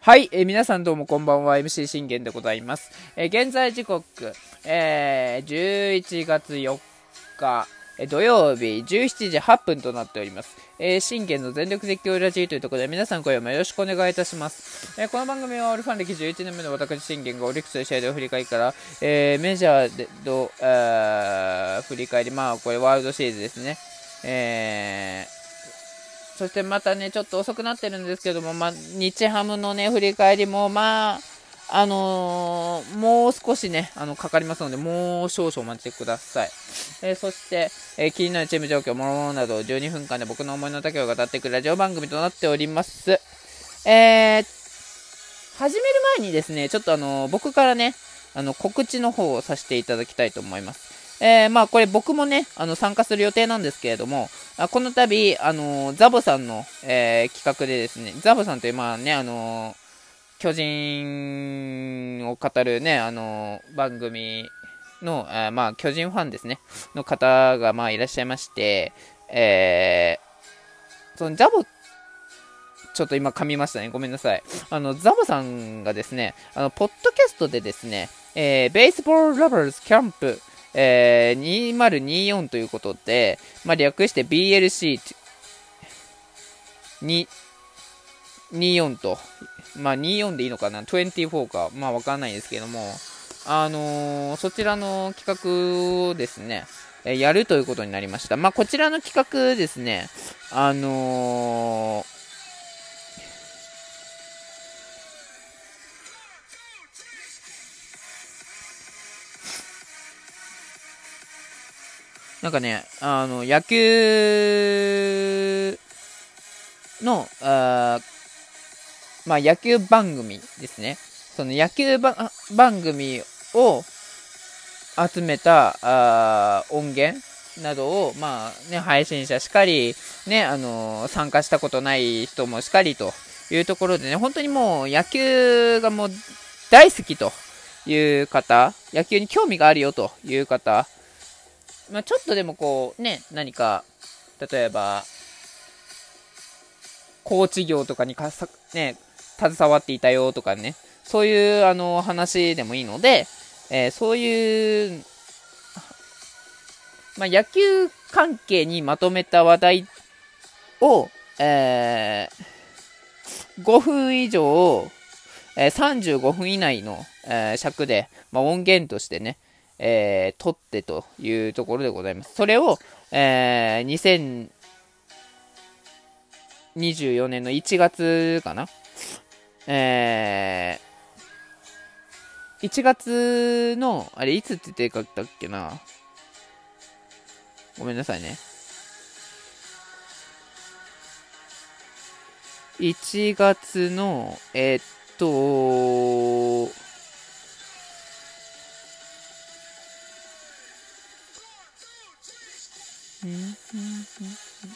はい、えー、皆さんどうもこんばんは、MC 信玄でございます。えー、現在時刻、えー、11月4日、え土曜日17時8分となっております。えー、信玄の全力絶叫ラジーというところで皆さん今夜もよろしくお願いいたします。えー、この番組はオールファン歴11年目の私信玄がオリックスの試合で振り返りから、えー、メジャーでの、え振り返り、まあこれワールドシリーズですね。えーそしてまたね、ちょっと遅くなってるんですけども、まあ、日ハムのね、振り返りも、まあ、あのー、もう少しね、あの、かかりますので、もう少々お待ちください。えー、そして、えー、気になるチーム状況、もろもろなど、12分間で僕の思いの丈を語っていくラジオ番組となっております。え始める前にですね、ちょっとあの僕からね、あの、告知の方をさせていただきたいと思います。えー、まあこれ僕もね、あの参加する予定なんですけれども、あこの度、あのザボさんの、えー、企画でですね、ザボさんという、まあね、あの巨人を語るね、あの番組の、あまあ巨人ファンですね、の方がまあいらっしゃいまして、えー、そのザボちょっと今噛みましたね。ごめんなさい。あの、ザボさんがですね、あの、ポッドキャストでですね、えー、ベースボールラバーズキャンプえー、2024ということで、まあ、略して BLC に24と、まあ、24でいいのかな、24か、まあ、わかんないですけども、あのー、そちらの企画をですね、えやるということになりました。まあ、こちらの企画ですね、あのーなんかね、あの、野球の、あまあ、野球番組ですね。その野球番組を集めたあ音源などを、まあね、配信者しかり、ね、あの参加したことない人もしかりというところでね、本当にもう野球がもう大好きという方、野球に興味があるよという方、まあ、ちょっとでもこう、ね、何か、例えば、コーチ業とかにかさ、ね、携わっていたよとかね、そういうあの話でもいいので、えー、そういう、まあ、野球関係にまとめた話題を、えー、5分以上、えー、35分以内の、えー、尺で、まあ、音源としてね、えー、取ってというところでございます。それを、えー、2024年の1月かな？えー、1月の、あれ、いつって言ってたっけな？ごめんなさいね。1月の、えー、っと、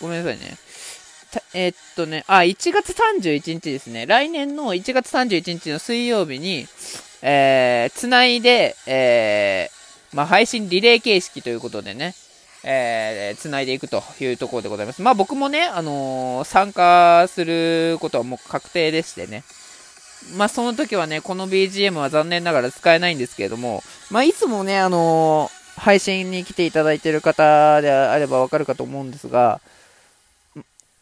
ごめんなさいね。えー、っとね、あ、1月31日ですね。来年の1月31日の水曜日に、えー、つないで、えー、まあ、配信リレー形式ということでね、えー、つないでいくというところでございます。まあ僕もね、あのー、参加することはもう確定でしてね。まあその時はね、この BGM は残念ながら使えないんですけれども、まあいつもね、あの配信に来ていただいている方であればわかるかと思うんですが、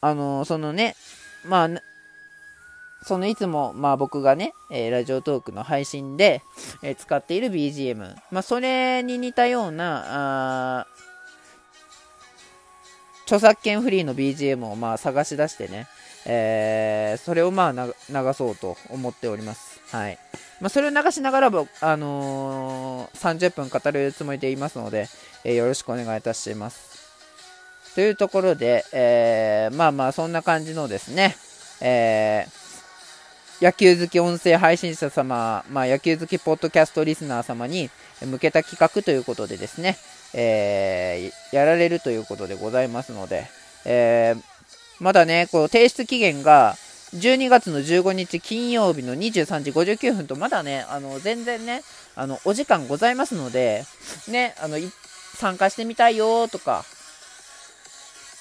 あの、そのね、まあ、そのいつも、まあ僕がね、えー、ラジオトークの配信で、えー、使っている BGM、まあそれに似たような、あ著作権フリーの BGM をまあ探し出してね、えー、それをまあ流そうと思っております。はい。まあ、それを流しながらも、あのー、30分語るつもりでいますので、えー、よろしくお願いいたします。というところで、えー、まあまあそんな感じのですね、え野球好き音声配信者様、まあ、野球好きポッドキャストリスナー様に向けた企画ということでですね、えやられるということでございますので、えまだね、こう提出期限が、12月の15日金曜日の23時59分とまだね、あの、全然ね、あの、お時間ございますので、ね、あの、参加してみたいよとか、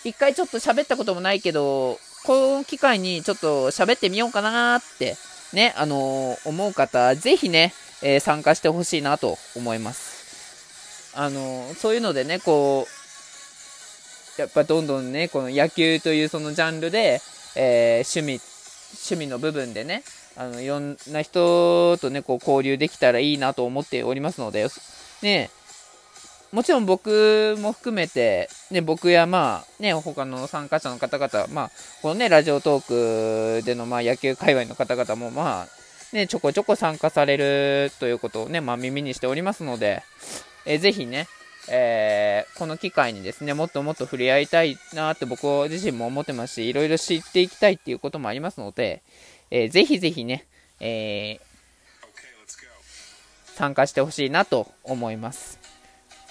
一回ちょっと喋ったこともないけど、この機会にちょっと喋ってみようかなって、ね、あのー、思う方、ぜひね、えー、参加してほしいなと思います。あのー、そういうのでね、こう、やっぱどんどんね、この野球というそのジャンルで、え趣味、趣味の部分でね、あの、いろんな人とね、こう交流できたらいいなと思っておりますので、ね、もちろん僕も含めて、ね、僕やまあ、ね、他の参加者の方々、まあ、このね、ラジオトークでのまあ野球界隈の方々もまあ、ね、ちょこちょこ参加されるということをね、まあ耳にしておりますので、えー、ぜひね、えー、この機会にですね、もっともっと触れ合いたいなって僕自身も思ってますし、いろいろ知っていきたいっていうこともありますので、えー、ぜひぜひね、えー、参加してほしいなと思います。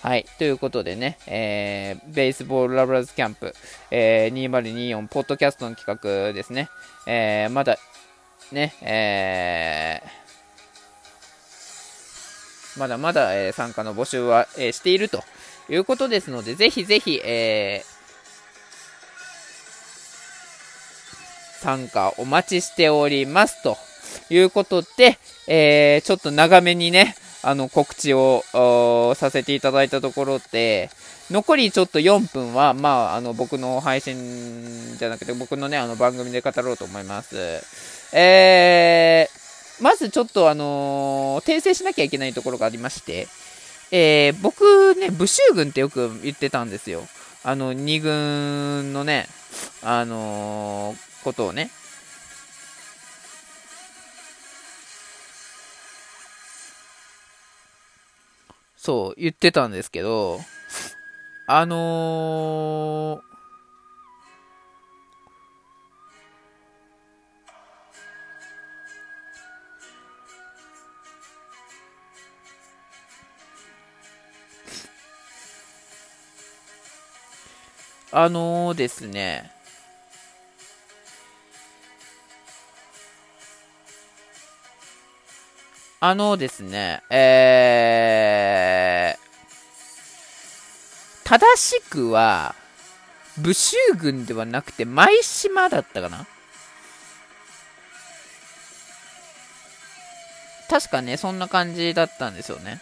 はい。ということでね、えー、ベースボールラブラーズキャンプ、えー、2024ポッドキャストの企画ですね。えー、まだ、ね、えー、まだまだ、えー、参加の募集は、えー、しているということですので、ぜひぜひ、えー、参加お待ちしておりますということで、え、ちょっと長めにね、あの、告知をさせていただいたところで、残りちょっと4分は、まあ、あの、僕の配信じゃなくて、僕のね、あの、番組で語ろうと思います。えー、まずちょっとあのー、訂正しなきゃいけないところがありまして、えー、僕ね、武州軍ってよく言ってたんですよ。あの、2軍のね、あのー、ことをね。そう、言ってたんですけど、あのー、あのー、ですね、あのですね、えー、正しくは、武州軍ではなくて、舞島だったかな？確かね、そんな感じだったんですよね。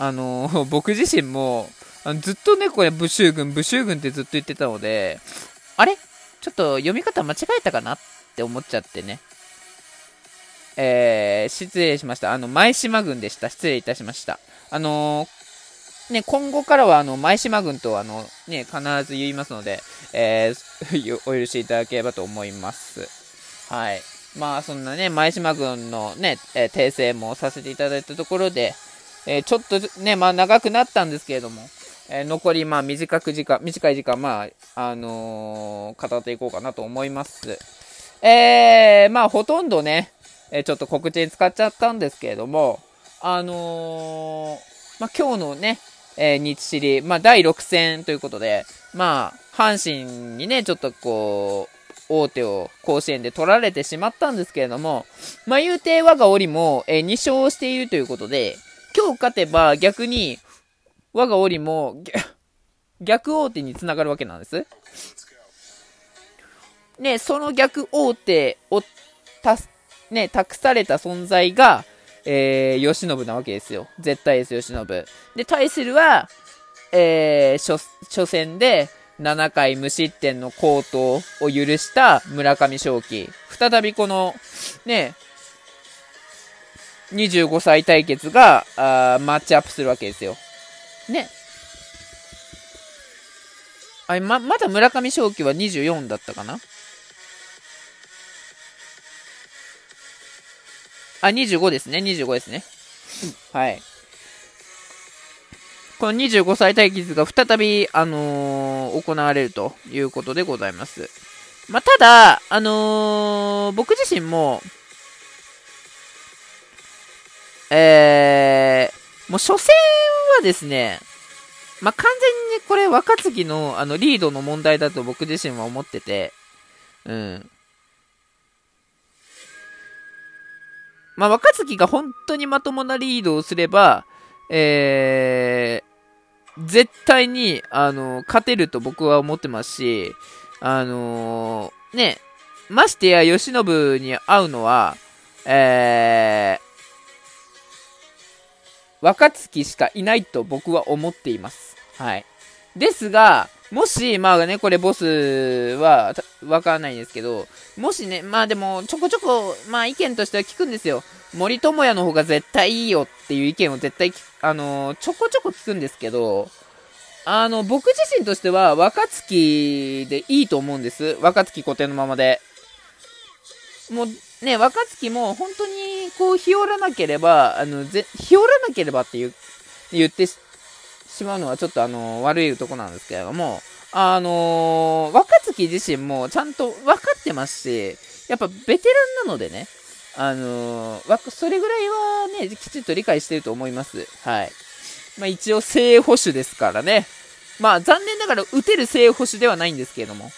あのー、僕自身も、あのずっとね、これ、武州軍、武州軍ってずっと言ってたので、あれ？ちょっと読み方間違えたかなって思っちゃってね。えー、失礼しました。あの、前島軍でした。失礼いたしました。あのー、ね、今後からは、あの、前島軍と、あの、ね、必ず言いますので、えー、お許しいただければと思います。はい。まあ、そんなね、前島軍のね、え、訂正もさせていただいたところで、えー、ちょっとね、まあ、長くなったんですけれども、えー、残り、まあ、短く時間、短い時間、まあ、あのー、語っていこうかなと思います。えー、まあ、ほとんどね、えちょっと告知に使っちゃったんですけれども、あのー、まあ、今日のね、えー、日知り、まあ、第6戦ということで、まあ、阪神にね、ちょっとこう、大手を甲子園で取られてしまったんですけれども、まあ、言うて我が折も、えー、2勝しているということで、今日勝てば逆に、我が折も、逆大手につながるわけなんです。ね、その逆大手を足すね、託された存在が、えー、吉信なわけですよ。絶対です、吉信。で、対するは、えー、初、初戦で7回無失点の好投を許した村上正輝。再びこの、ね、25歳対決が、あマッチアップするわけですよ。ね。あれ、ま、まだ村上正輝は24だったかな？あ、25ですね。25ですね。はい。この25歳対決が再び、あのー、行われるということでございます。まあ、ただ、あのー、僕自身も、えー、もう初戦はですね、まあ、完全にこれ若月のあのリードの問題だと僕自身は思ってて、うん。まあ、若月が本当にまともなリードをすれば、えー、絶対に、あの、勝てると僕は思ってますし、あのー、ね、ましてや、吉信に会うのは、えー、若月しかいないと僕は思っています。はい。ですが、もし、まあね、これボスはわからないんですけど、もしね、まあでも、ちょこちょこ、まあ意見としては聞くんですよ。森友哉の方が絶対いいよっていう意見を絶対、あのー、ちょこちょこ聞くんですけど、あの、僕自身としては若月でいいと思うんです。若月固定のままで。もうね、若月も本当にこう、日和らなければ、あの、ぜ、日和らなければって言言ってしまうのはちょっとあの、悪いとこなんですけれども、あのー、若月自身もちゃんと分かってますし、やっぱベテランなのでね、あのー、それぐらいはね、きちっと理解してると思います。はい。まあ一応正捕手ですからね。まあ残念ながら打てる正捕手ではないんですけれども。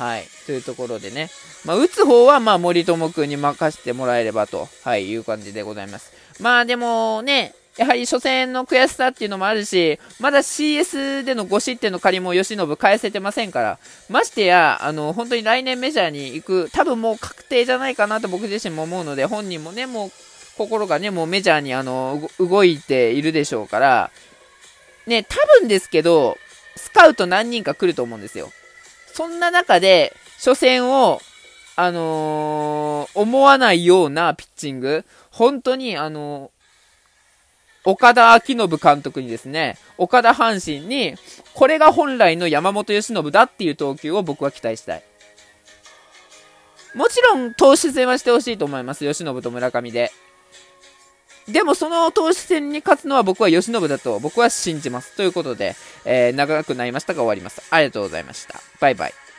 はい。というところでね。まあ、打つ方は、まあ、森友くんに任せてもらえればと、はい、いう感じでございます。まあ、でもね、やはり初戦の悔しさっていうのもあるし、まだ CS での5失点の借りも吉信返せてませんから、ましてや、あの、本当に来年メジャーに行く、多分もう確定じゃないかなと僕自身も思うので、本人もね、もう、心がね、もうメジャーにあの、動いているでしょうから、ね、多分ですけど、スカウト何人か来ると思うんですよ。そんな中で、初戦を、あのー、思わないようなピッチング、本当に、あのー、岡田昭信監督にですね、岡田阪神に、これが本来の山本由伸だっていう投球を僕は期待したい。もちろん、投手戦はしてほしいと思います。由伸と村上で。でもその投手戦に勝つのは僕は吉信だと僕は信じます。ということで、えー、長くなりましたが終わります。ありがとうございました。バイバイ。